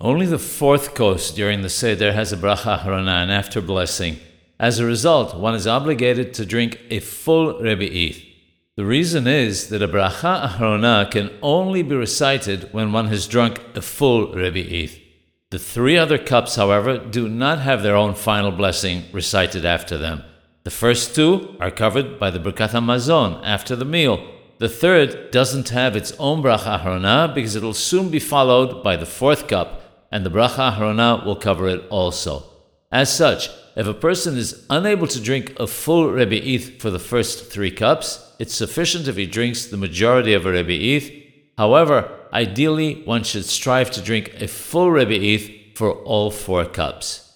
Only the fourth course during the Seder has a bracha achrona and after blessing. As a result, one is obligated to drink a full rebi'ith. The reason is that a bracha achrona can only be recited when one has drunk a full rebi'ith. The three other cups, however, do not have their own final blessing recited after them. The first two are covered by the Birkat Hamazon after the meal. The third doesn't have its own bracha achrona because it will soon be followed by the fourth cup and the bracha achrona will cover it also. As such, if a person is unable to drink a full rebi'ith for the first three cups, it's sufficient if he drinks the majority of a rebi'ith. However, ideally, one should strive to drink a full rebi'ith for all four cups.